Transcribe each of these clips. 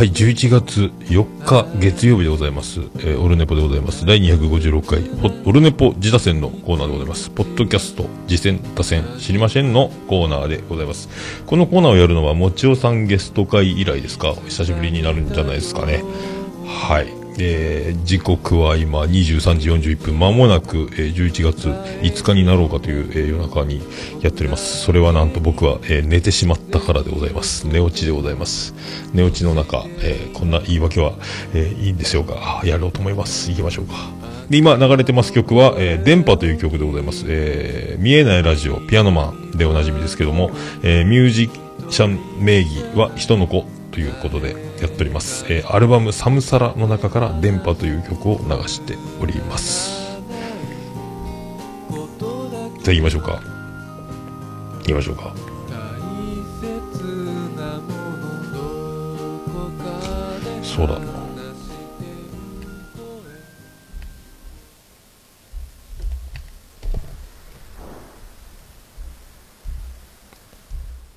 はい、11月4日月曜日でございます。えー、オルネポでございます。第256回、オルネポ自打戦のコーナーでございます。ポッドキャスト、自戦打線、知りませんのコーナーでございます。このコーナーをやるのは、もちおさんゲスト会以来ですか？久しぶりになるんじゃないですかね。はい。えー、時刻は今23時41分、まもなく、えー、11月5日になろうかという、えー、夜中にやっております。それはなんと僕は、えー、寝てしまったからでございます。寝落ちでございます。寝落ちの中、えー、こんな言い訳は、えー、いいんでしょうか。やろうと思います。行きましょうか。で、今流れてます曲は、えー、電波という曲でございます。えー、見えないラジオ、ピアノマンでおなじみですけども、えー、ミュージシャン名義は人の子ということでやっております、えー、アルバム「サムサラ」の中から「電波」という曲を流しております。じゃあ行きましょうか。行きましょうか。そうだ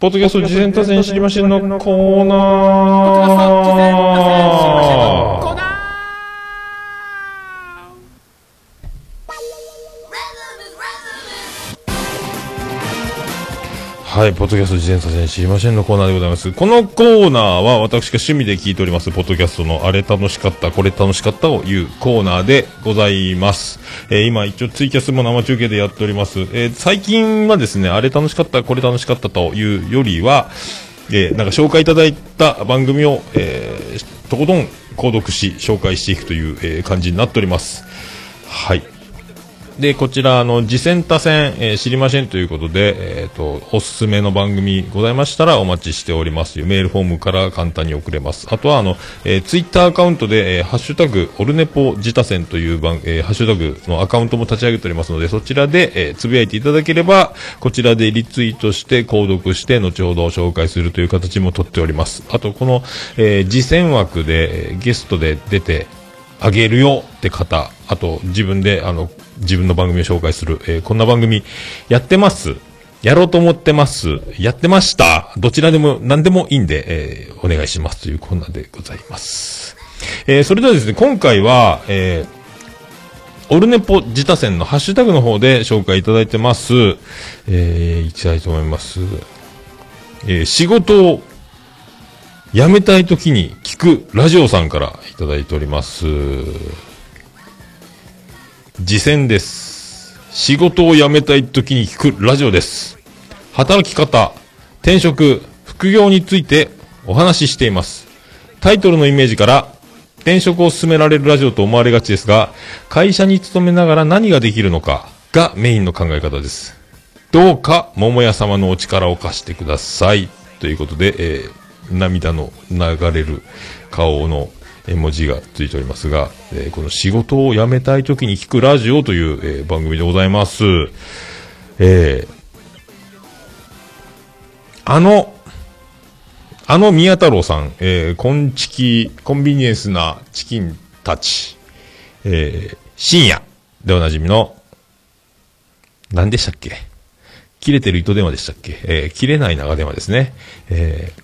ポッドキャスト事前多戦知りましんのコーナー。はい、ポッドキャスト自転車戦知りませんのコーナーでございます。このコーナーは私が趣味で聞いております、ポッドキャストのあれ楽しかった、これ楽しかったを言うコーナーでございます。えー、今一応ツイキャスも生中継でやっております。えー、最近はですね、あれ楽しかった、これ楽しかったというよりは、えー、なんか紹介いただいた番組を、えー、とことん購読し、紹介していくという、えー、感じになっております。はい。で、こちら、あの、次戦多戦、えー、知りませんということで、えっ、ー、と、おすすめの番組ございましたらお待ちしておりますメールフォームから簡単に送れます。あとは、あの、えー、ツイッターアカウントで、えー、ハッシュタグ、オルネポ自他戦という番、えー、ハッシュタグのアカウントも立ち上げておりますので、そちらで、えー、つぶやいていただければ、こちらでリツイートして、購読して、後ほど紹介するという形もとっております。あと、この、えー、次戦枠で、えー、ゲストで出て、あげるよって方、あと自分であの自分の番組を紹介する、えー、こんな番組やってます。やろうと思ってます。やってました。どちらでも何でもいいんで、えー、お願いしますというこんなでございます。えー、それではですね、今回は、えー、オルネポ自他戦のハッシュタグの方で紹介いただいてます。えー、いきたいと思います。えー、仕事を辞めたい時に聞くラジオさんからいただいております。次戦です。仕事を辞めたい時に聞くラジオです。働き方、転職、副業についてお話ししています。タイトルのイメージから転職を進められるラジオと思われがちですが、会社に勤めながら何ができるのかがメインの考え方です。どうか桃屋様のお力を貸してください。ということで、えー涙の流れる顔の絵文字がついておりますが、えー、この仕事を辞めたい時に聞くラジオという、えー、番組でございます。えー、あの、あの宮太郎さん、えー、コンチキ、コンビニエンスなチキンたち、えー、深夜でおなじみの、何でしたっけ？切れてる糸電話でしたっけ？えー、切れない長電話ですね。えー、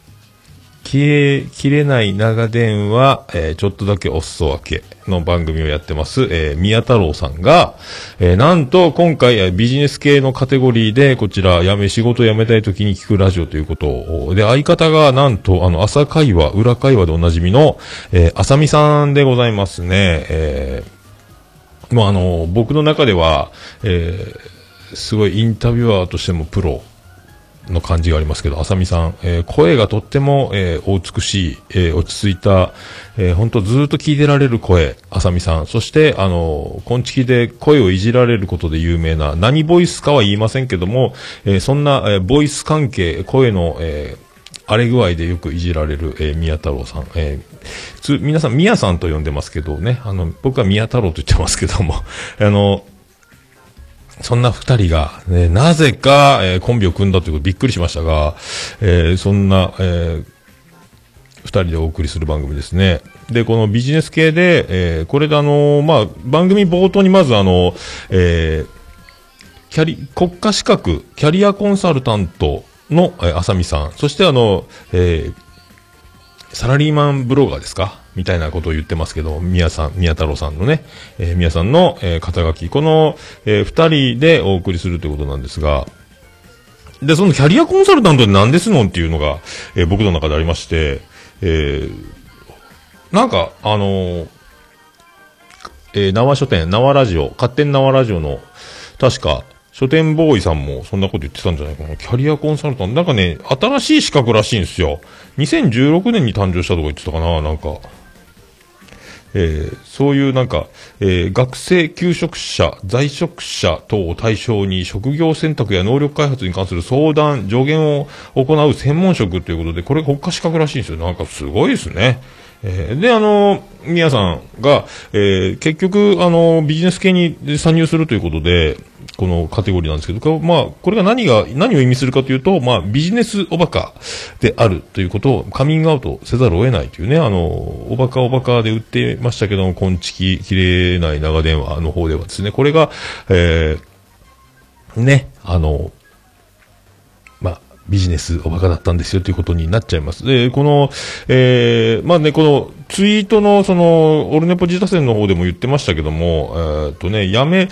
消え切れない長電話、えー、ちょっとだけお裾分けの番組をやってます、えー、宮太郎さんが、えー、なんと今回、ビジネス系のカテゴリーで、こちら、辞め、仕事辞めたい時に聞くラジオということを、で、相方が、なんと、あの、朝会話、裏会話でおなじみの、えー、あさみさんでございますね。えー、もうあの、僕の中では、え、すごいインタビュアーとしてもプロ、の感じがありますけど、あさみさん、えー、声がとっても、えー、お美しい、えー、落ち着いた、えー、本当ずっと聞いてられる声、あさみさん。そして、あの、こんちきで声をいじられることで有名な、何ボイスかは言いませんけども、えー、そんな、えー、ボイス関係、声の、えー、荒れ具合でよくいじられる、えー、宮太郎さん。えー、つ、皆さん、宮さんと呼んでますけどね、あの、僕は宮太郎と言ってますけども、あの、そんな二人が、ね、なぜか、えー、コンビを組んだということびっくりしましたが、えー、そんな、えー、二人でお送りする番組ですね。で、このビジネス系で、えー、これであのー、まあ、番組冒頭にまずあの、えー、キャリ、国家資格、キャリアコンサルタントの、えー、あさみさん、そしてあの、えー、サラリーマンブロガーですかみたいなことを言ってますけど、宮さん、宮太郎さんのね、えー、宮さんの、えー、肩書き、この、えー、二人でお送りするということなんですが、で、そのキャリアコンサルタントで何ですのっていうのが、えー、僕の中でありまして、えー、なんか、あのー、えー、縄書店、縄ラジオ、勝手に縄ラジオの、確か、書店ボーイさんもそんなこと言ってたんじゃないかな。キャリアコンサルタント。なんかね、新しい資格らしいんですよ。2016年に誕生したとか言ってたかな、なんか。えー、そういうなんか、えー、学生、求職者、在職者等を対象に職業選択や能力開発に関する相談、助言を行う専門職ということで、これ国家資格らしいんですよ。なんかすごいですね。えー、で、あの、宮さんが、えー、結局、あの、ビジネス系に参入するということで、このカテゴリーなんですけど、まあ、これが何が、何を意味するかというと、まあ、ビジネスおバカであるということをカミングアウトせざるを得ないというね、あの、おバカおバカで売ってましたけども、こんちき、切れない長電話の方ではですね、これが、えー、ね、あの、まあビジネスおバカだったんですよということになっちゃいます。で、この、えー、まあね、このツイートのその、オルネポ自他戦の方でも言ってましたけども、えー、っとね、やめ、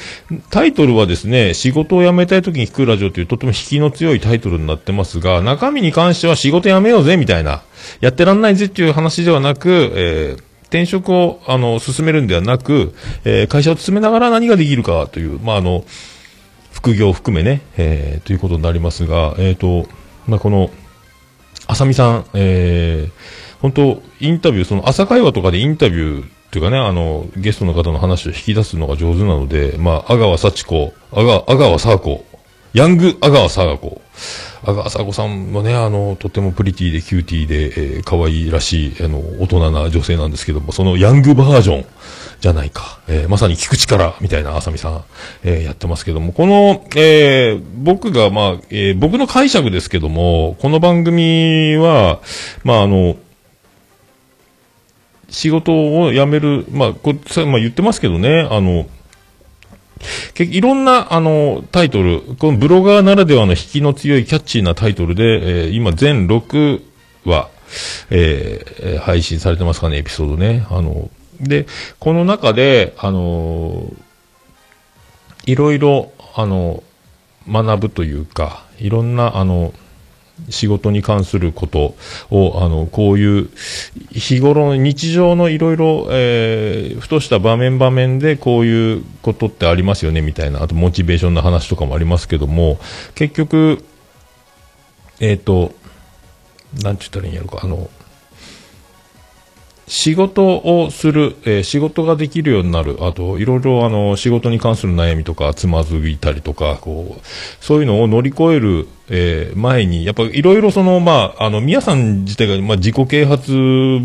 タイトルはですね、仕事を辞めたい時に聞くラジオというとても引きの強いタイトルになってますが、中身に関しては仕事辞めようぜみたいな、やってらんないぜっていう話ではなく、えー、転職を、あの、進めるんではなく、えー、会社を進めながら何ができるかという、まあ、あの、副業を含めね、えー、ということになりますが、えっ、ー、と、まあ、この、あさみさん、えー、本当インタビュー、その朝会話とかでインタビューっていうかね、あの、ゲストの方の話を引き出すのが上手なので、まあ、阿川幸子、阿川、阿川佐和子、ヤング阿川佐和子、阿川佐和子さんもね、あの、とてもプリティでキューティーで、えー、可愛いらしい、あの、大人な女性なんですけども、そのヤングバージョン、じゃないか。えー、まさに聞く力みたいなあさみさん、えー、やってますけども、この、えー、僕が、まあ、えー、僕の解釈ですけども、この番組は、まあ、あの、仕事を辞める、まあ、こまあ、言ってますけどね、あの、いろんな、あの、タイトル、このブロガーならではの引きの強いキャッチーなタイトルで、えー、今全6話、えー、配信されてますかね、エピソードね。あの、で、この中で、あのいろいろ、あの、学ぶというか、いろんな、あの、仕事に関することを、あの、こういう、日頃の日常のいろいろ、えー、ふとした場面場面でこういうことってありますよね、みたいな、あとモチベーションの話とかもありますけども、結局、えっ、ー、と、なんて言ったらいいんやろうか、あの、仕事をする、えー、仕事ができるようになる、あと、いろいろあの、仕事に関する悩みとか、つまずいたりとか、こう、そういうのを乗り越える、えー、前に、やっぱいろいろその、まあ、あの、皆さん自体が、まあ、自己啓発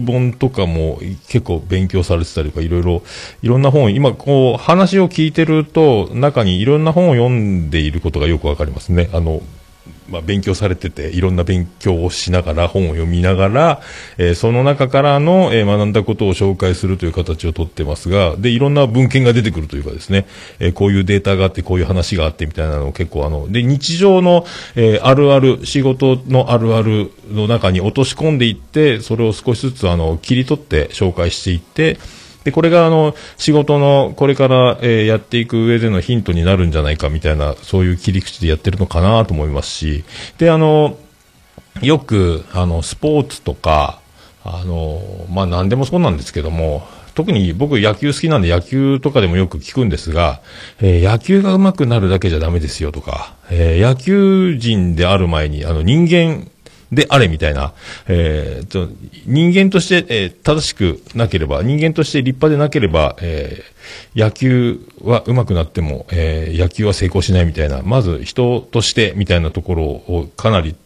本とかも結構勉強されてたりとか、いろいろ、いろんな本、今、こう、話を聞いてると、中にいろんな本を読んでいることがよくわかりますね。あの、まあ、勉強されてて、いろんな勉強をしながら、本を読みながら、えー、その中からの、えー、学んだことを紹介するという形をとってますが、で、いろんな文献が出てくるというかですね、えー、こういうデータがあって、こういう話があってみたいなのを結構あの、で、日常の、えあるある、仕事のあるあるの中に落とし込んでいって、それを少しずつあの、切り取って紹介していって、で、これがあの、仕事のこれから、えー、やっていく上でのヒントになるんじゃないかみたいな、そういう切り口でやってるのかなと思いますし、で、あの、よく、あの、スポーツとか、あの、まあ、何でもそうなんですけども、特に僕野球好きなんで野球とかでもよく聞くんですが、えー、野球が上手くなるだけじゃダメですよとか、えー、野球人である前に、あの人間であれみたいな、えー、と人間として、えー、正しくなければ、人間として立派でなければ、えー、野球は上手くなっても、えー、野球は成功しないみたいな、まず人としてみたいなところをかなり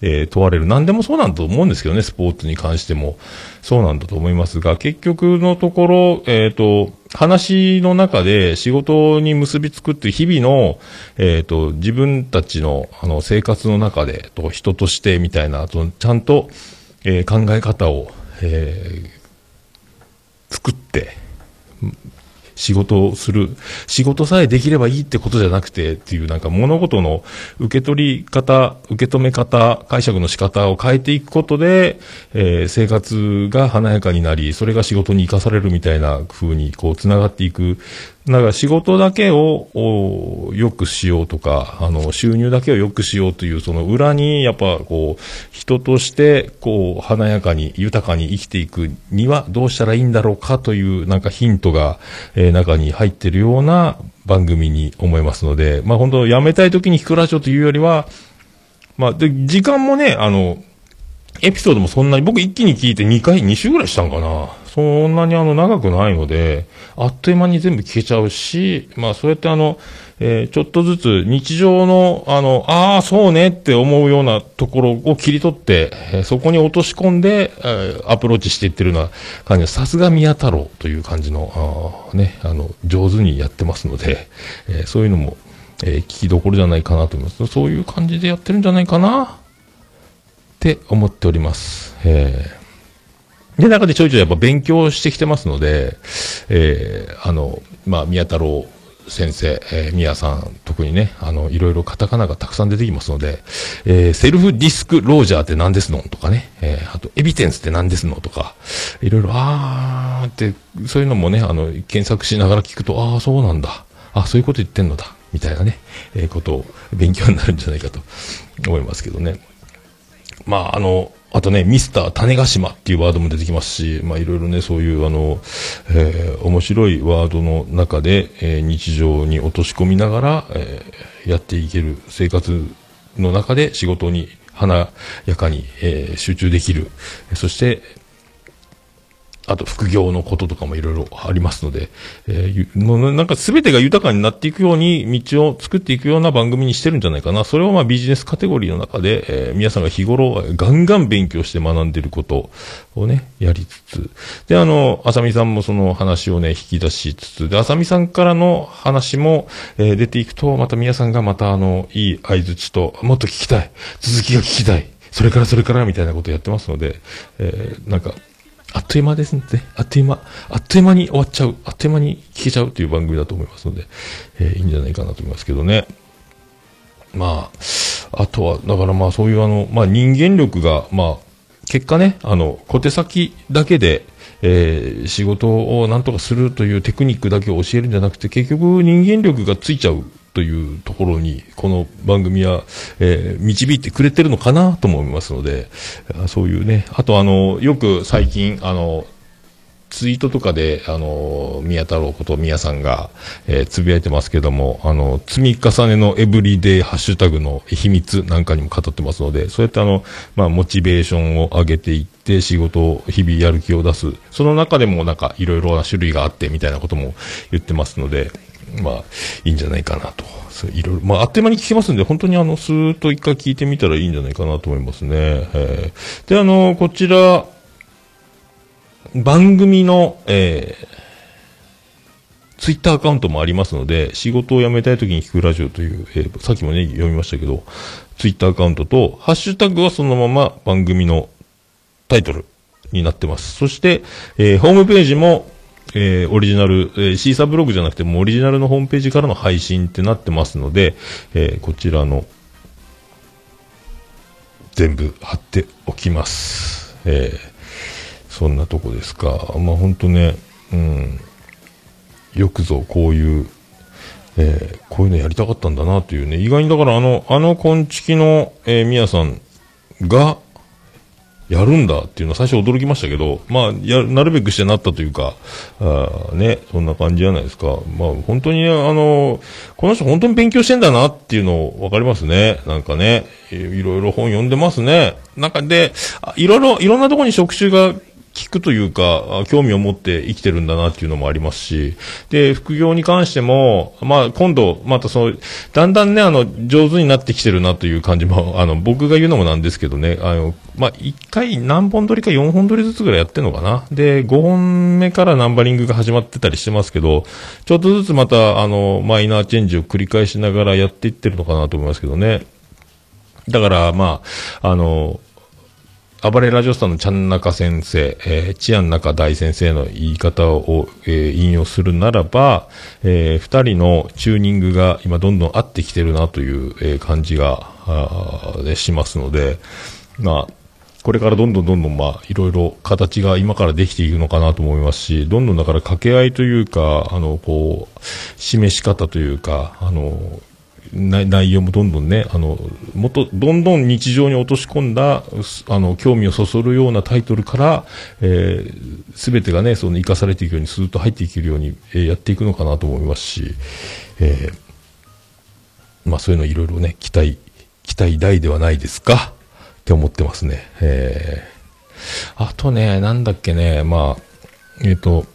えー、問われる。何でもそうなんだと思うんですけどね、スポーツに関しても。そうなんだと思いますが、結局のところ、えっ、ー、と、話の中で仕事に結びつくっていう日々の、えっ、ー、と、自分たちの、あの、生活の中で、と、人としてみたいな、と、ちゃんと、え考え方を、え作って、仕事をする。仕事さえできればいいってことじゃなくてっていうなんか物事の受け取り方、受け止め方、解釈の仕方を変えていくことで、えー、生活が華やかになり、それが仕事に生かされるみたいな風にこう繋がっていくだから仕事だけを良くしようとか、あの、収入だけを良くしようという、その裏に、やっぱこう、人として、こう、華やかに、豊かに生きていくにはどうしたらいいんだろうかという、なんかヒントが、えー、中に入ってるような番組に思いますので、まあ本当、辞めたい時に聞くラジオというよりは、まあ、で、時間もね、あの、エピソードもそんなに、僕一気に聞いて2回、2週ぐらいしたんかな。そんなにあの長くないので、あっという間に全部聞けちゃうし、まあそうやってあの、えー、ちょっとずつ日常の、あの、ああ、そうねって思うようなところを切り取って、えー、そこに落とし込んで、えー、アプローチしていってるような感じさすが宮太郎という感じの、あね、あの、上手にやってますので、えそういうのも、え聞きどころじゃないかなと思います。そういう感じでやってるんじゃないかなって思っております。えー、で、中でちょいちょいやっぱ勉強してきてますので、えー、あの、まあ、宮太郎先生、えー、宮さん、特にね、あの、いろいろカタカナがたくさん出てきますので、えー、セルフディスクロージャーって何ですのとかね、えー、あと、エビテンスって何ですのとか、いろいろ、あーって、そういうのもね、あの、検索しながら聞くと、ああ、そうなんだ。あそういうこと言ってんのだ。みたいなね、えー、ことを勉強になるんじゃないかと思いますけどね。まあ、あの、あとね、ミスター種子島っていうワードも出てきますし、まあいろいろね、そういうあの、えー、面白いワードの中で、えー、日常に落とし込みながら、えー、やっていける生活の中で仕事に華やかに、えー、集中できる。そして、あと副業のこととかもいろいろありますので、えー、もうなんか全てが豊かになっていくように道を作っていくような番組にしてるんじゃないかな。それをまあビジネスカテゴリーの中で、えー、皆さんが日頃ガンガン勉強して学んでることをね、やりつつ、で、あの、あさみさんもその話をね、引き出しつつ、で、あさみさんからの話も、えー、出ていくと、また皆さんがまたあの、いい合図値と、もっと聞きたい、続きが聞きたい、それからそれからみたいなことをやってますので、えー、なんか、あっという間ですね。あっという間、あっという間に終わっちゃう。あっという間に聞けちゃうという番組だと思いますので、えー、いいんじゃないかなと思いますけどね。まあ、あとは、だからまあそういうあの、まあ人間力が、まあ、結果ね、あの、小手先だけで、えー、仕事をなんとかするというテクニックだけを教えるんじゃなくて、結局人間力がついちゃうというところに、この番組は、えー、導いてくれてるのかなと思いますので、そういうね、あとあの、よく最近、あの、ツイートとかで、あの、宮太郎こと宮さんが、えー、つぶやいてますけども、あの、積み重ねのエブリデイハッシュタグの秘密なんかにも語ってますので、そうやってあの、まあ、モチベーションを上げていって、仕事を日々やる気を出す。その中でもなんか、いろいろな種類があって、みたいなことも言ってますので、まあ、いいんじゃないかなと。いろいろ、まあ、あっという間に聞けますんで、本当にあの、スーッと一回聞いてみたらいいんじゃないかなと思いますね。えー、で、あの、こちら、番組の、えー、ツイッターアカウントもありますので、仕事を辞めたい時に聞くラジオという、えー、さっきもね、読みましたけど、ツイッターアカウントと、ハッシュタグはそのまま番組のタイトルになってます。そして、えー、ホームページも、えー、オリジナル、えー、シーサーブログじゃなくてもオリジナルのホームページからの配信ってなってますので、えー、こちらの、全部貼っておきます。えー、そんなとこですか。まあ本当ね、うん、よくぞこういう、えー、こういうのやりたかったんだなというね、意外にだからあの、あの、こんちきの、えー、みやさんが、やるんだっていうのは最初驚きましたけど、まあ、や、なるべくしてなったというか、あね、そんな感じじゃないですか。まあ、本当に、あの、この人本当に勉強してんだなっていうのわかりますね。なんかね、いろいろ本読んでますね。なんかで、いろいろ、いろんなところに職種が聞くというか、興味を持って生きてるんだなっていうのもありますし、で、副業に関しても、まあ、今度、またそう、だんだんね、あの、上手になってきてるなという感じも、あの、僕が言うのもなんですけどね、あの、まあ、1回何本撮りか4本撮りずつぐらいやってんのかな。で、5本目からナンバリングが始まってたりしてますけど、ちょっとずつまた、あの、マイナーチェンジを繰り返しながらやっていってるのかなと思いますけどね。だから、まあ、あの、暴れラジオスターのちゃん中先生、えー、治安中大先生の言い方を、えー、引用するならば、えー、二人のチューニングが今どんどん合ってきてるなという、えー、感じが、あしますので、まあ、これからどんどんどんどん、まあ、いろいろ形が今からできていくのかなと思いますし、どんどんだから掛け合いというか、あの、こう、示し方というか、あの、内容もどんどんね、あの、もっと、どんどん日常に落とし込んだ、あの、興味をそそるようなタイトルから、えー、全てがね、その、生かされていくように、スーッと入っていけるように、えー、やっていくのかなと思いますし、えー、まあ、そういうのいろいろね、期待、期待大ではないですか？って思ってますね。えー、あとね、なんだっけね、まあ、えっ、と、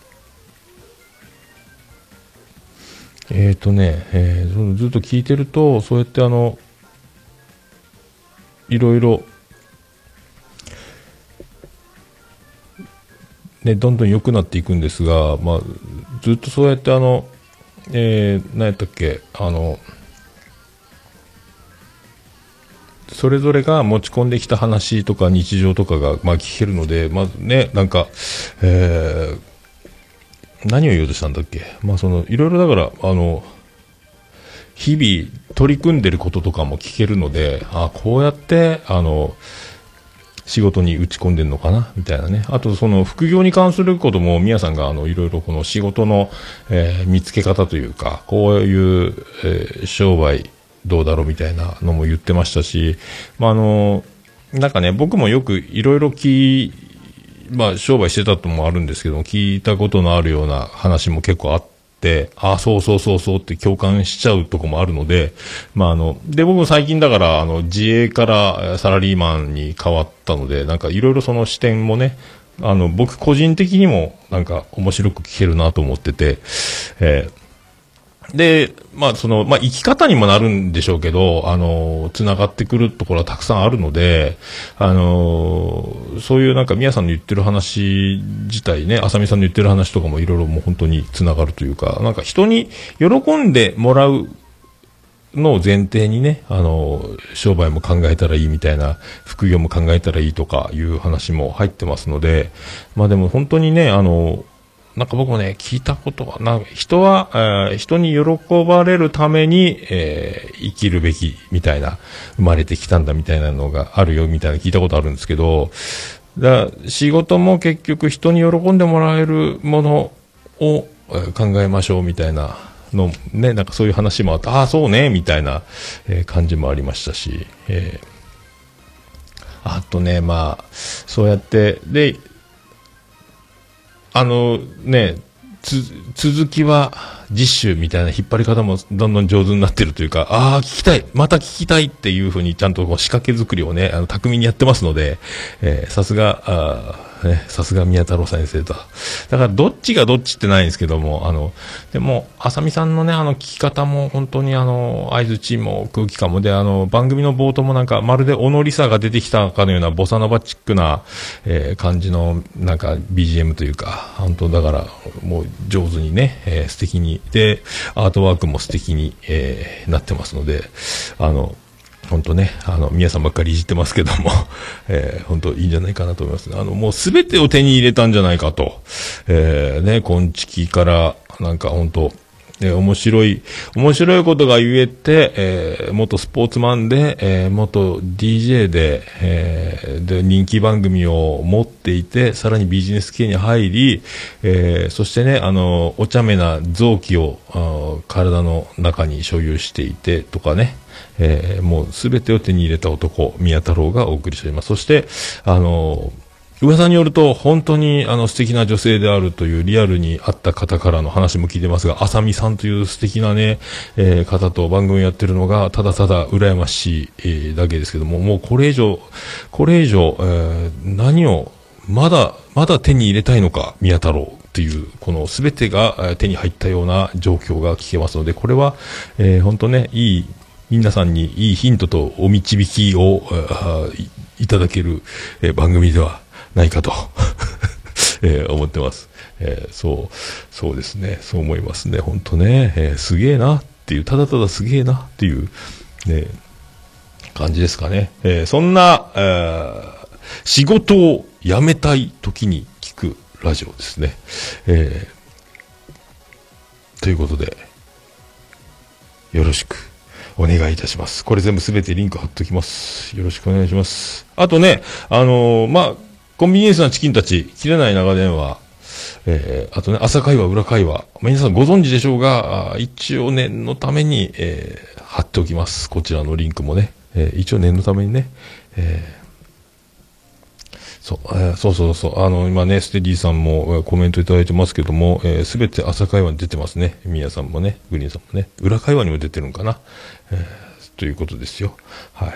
えっ、ー、とね、えー、ずっと聞いてると、そうやってあの、いろいろ、ね、どんどん良くなっていくんですが、まあ、ずっとそうやってあの、えー、何やったっけ、あの、それぞれが持ち込んできた話とか日常とかが、まあ、聞けるので、まずね、なんか、えー、何を言うとしたんだっけ？まあその、いろいろだから、あの、日々取り組んでることとかも聞けるので、あこうやって、あの、仕事に打ち込んでるのかな？みたいなね。あと、その、副業に関することも、みやさんが、あの、いろいろこの仕事の、えー、見つけ方というか、こういう、えー、商売どうだろう？みたいなのも言ってましたし、まあ、あの、なんかね、僕もよくいろいろ聞まあ、商売してたともあるんですけど、聞いたことのあるような話も結構あって、ああ、そうそうそうそうって共感しちゃうとこもあるので、まあ、あの、で、僕も最近だから、あの、自営からサラリーマンに変わったので、なんかいろいろその視点もね、あの、僕個人的にもなんか面白く聞けるなと思ってて、えーで、まあ、その、まあ、生き方にもなるんでしょうけど、あの、繋がってくるところはたくさんあるので、あの、そういうなんか、宮さんの言ってる話自体ね、浅見さんの言ってる話とかもいろいろもう本当に繋がるというか、なんか人に喜んでもらうのを前提にね、あの、商売も考えたらいいみたいな、副業も考えたらいいとかいう話も入ってますので、まあでも本当にね、あの、なんか僕もね、聞いたことは、な人は、えー、人に喜ばれるために、えー、生きるべきみたいな、生まれてきたんだみたいなのがあるよみたいな聞いたことあるんですけど、だ仕事も結局人に喜んでもらえるものを、考えましょうみたいなの、ね、なんかそういう話もあって、ああ、そうね、みたいな、え、感じもありましたし、えー、あとね、まあ、そうやって、で、あのね、続きは実習みたいな引っ張り方もどんどん上手になってるというか、ああ、聞きたい、また聞きたいっていうふうにちゃんとこう仕掛け作りをね、あの、巧みにやってますので、えー、さすが、あね、さすが宮太郎先生と。だからどっちがどっちってないんですけども、あの、でも、浅見さんのね、あの聞き方も本当にあの、合図チームも空気感もで、あの、番組の冒頭もなんか、まるでおのりさが出てきたかのようなボサノバチックな、えー、感じの、なんか BGM というか、本当だから、もう上手にね、えー、素敵に、で、アートワークも素敵に、えー、なってますので、あの、本当ね、あの、皆さんばっかりいじってますけども、えー、本当いいんじゃないかなと思います。あの、もうすべてを手に入れたんじゃないかと。えー、ね、昆虫から、なんか本当えー、面白い、面白いことが言えて、えー、元スポーツマンで、えー、元 DJ で、えー、で、人気番組を持っていて、さらにビジネス系に入り、えー、そしてね、あの、お茶目な臓器を、体の中に所有していて、とかね、えー、もうすべてを手に入れた男、宮太郎がお送りしております。そして、あの噂によると、本当にあの素敵な女性であるというリアルにあった方からの話も聞いてますが、あさみさんという素敵なね、えー、方と番組やってるのが、ただただ羨ましい、えー、だけですけども、もうこれ以上、これ以上、えー、何を、まだ、まだ手に入れたいのか、宮太郎っていう、この全てが手に入ったような状況が聞けますので、これは、えー、本当ね、いい皆さんにいいヒントとお導きをいただける、え、番組ではないかと えー、思ってます、えー、そう、そうですね、そう思いますね、本当ね、えー、すげえなっていう、ただただすげえなっていう、ね、感じですかね。えそんな、え仕事を辞めたい時に聞くラジオですね。えー、ということで、よろしく。お願いいたします。これ全部すべてリンク貼っときます。よろしくお願いします。あとね、あのー、まあ、コンビニエンスなチキンたち、切れない長電話、えー、あとね、朝会話、裏会話、皆さんご存知でしょうが、一応念のために、えー、貼っておきます。こちらのリンクもね。えー、一応念のためにね、えー、そう、えー、そうそうそう、あの、今ね、ステディさんもコメントいただいてますけども、す、えー、べ、て朝会話に出てますね。ミヤさんもね、グリーンさんもね、裏会話にも出てるんかな。えー、ということですよ。はい。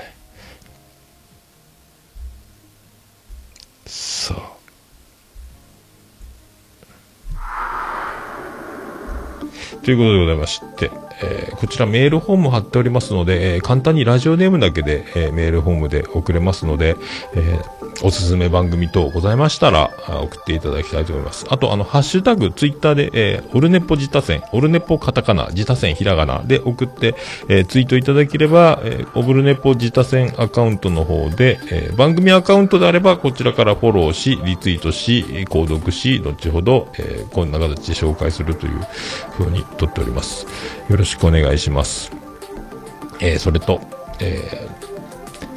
さあ。ということでございまして、えー、こちらメールフォーム貼っておりますので、えー、簡単にラジオネームだけで、えー、メールフォームで送れますので、えおすすめ番組等ございましたら、送っていただきたいと思います。あと、あの、ハッシュタグ、ツイッターで、え、オルネポ自他戦、オルネポカタカナ、自他戦ひらがなで送って、え、ツイートいただければ、え、オブルネポ自他戦アカウントの方で、え、番組アカウントであれば、こちらからフォローし、リツイートし、購読し、後ほど、え、こんな形で紹介するという風にとっております。よろしくお願いします。えー、それと、え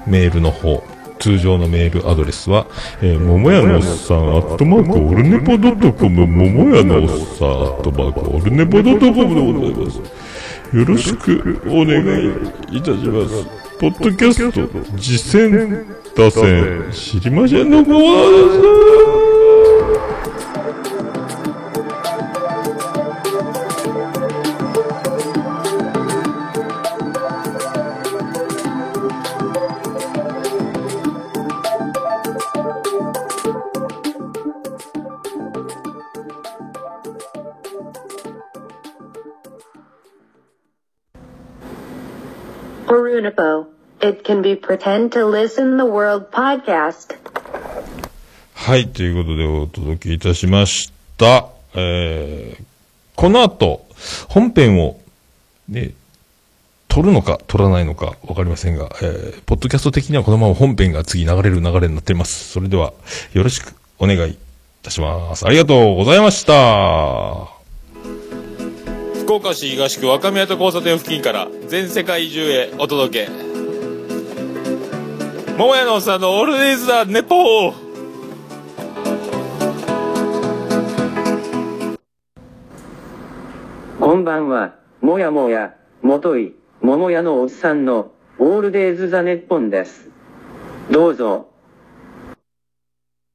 ー、メールの方、通常のメールアドレスは、えー、桃屋のおっさん、アットマーク、オルネポドットコム、桃屋のおっさん、アットマーク、オルネポドットコムでございます。よろしくお願いいたします。ポッドキャスト、実践、打線、知りませんのごわで It can be pretend to listen the world podcast. はい、ということでお届けいたしました。えー、この後、本編を、ね、撮るのか撮らないのかわかりませんが、えー、ポッドキャスト的にはこのまま本編が次流れる流れになっています。それでは、よろしくお願いいたします。ありがとうございました。福岡市東区若宮と交差点付近から全世界中へお届け桃屋のおっさんのオールディーズ・ザ・ネポー。こんばんは、もやもや、もとい、桃屋のおっさんの、オールデイズ・ザ・ネッポンです。どうぞ、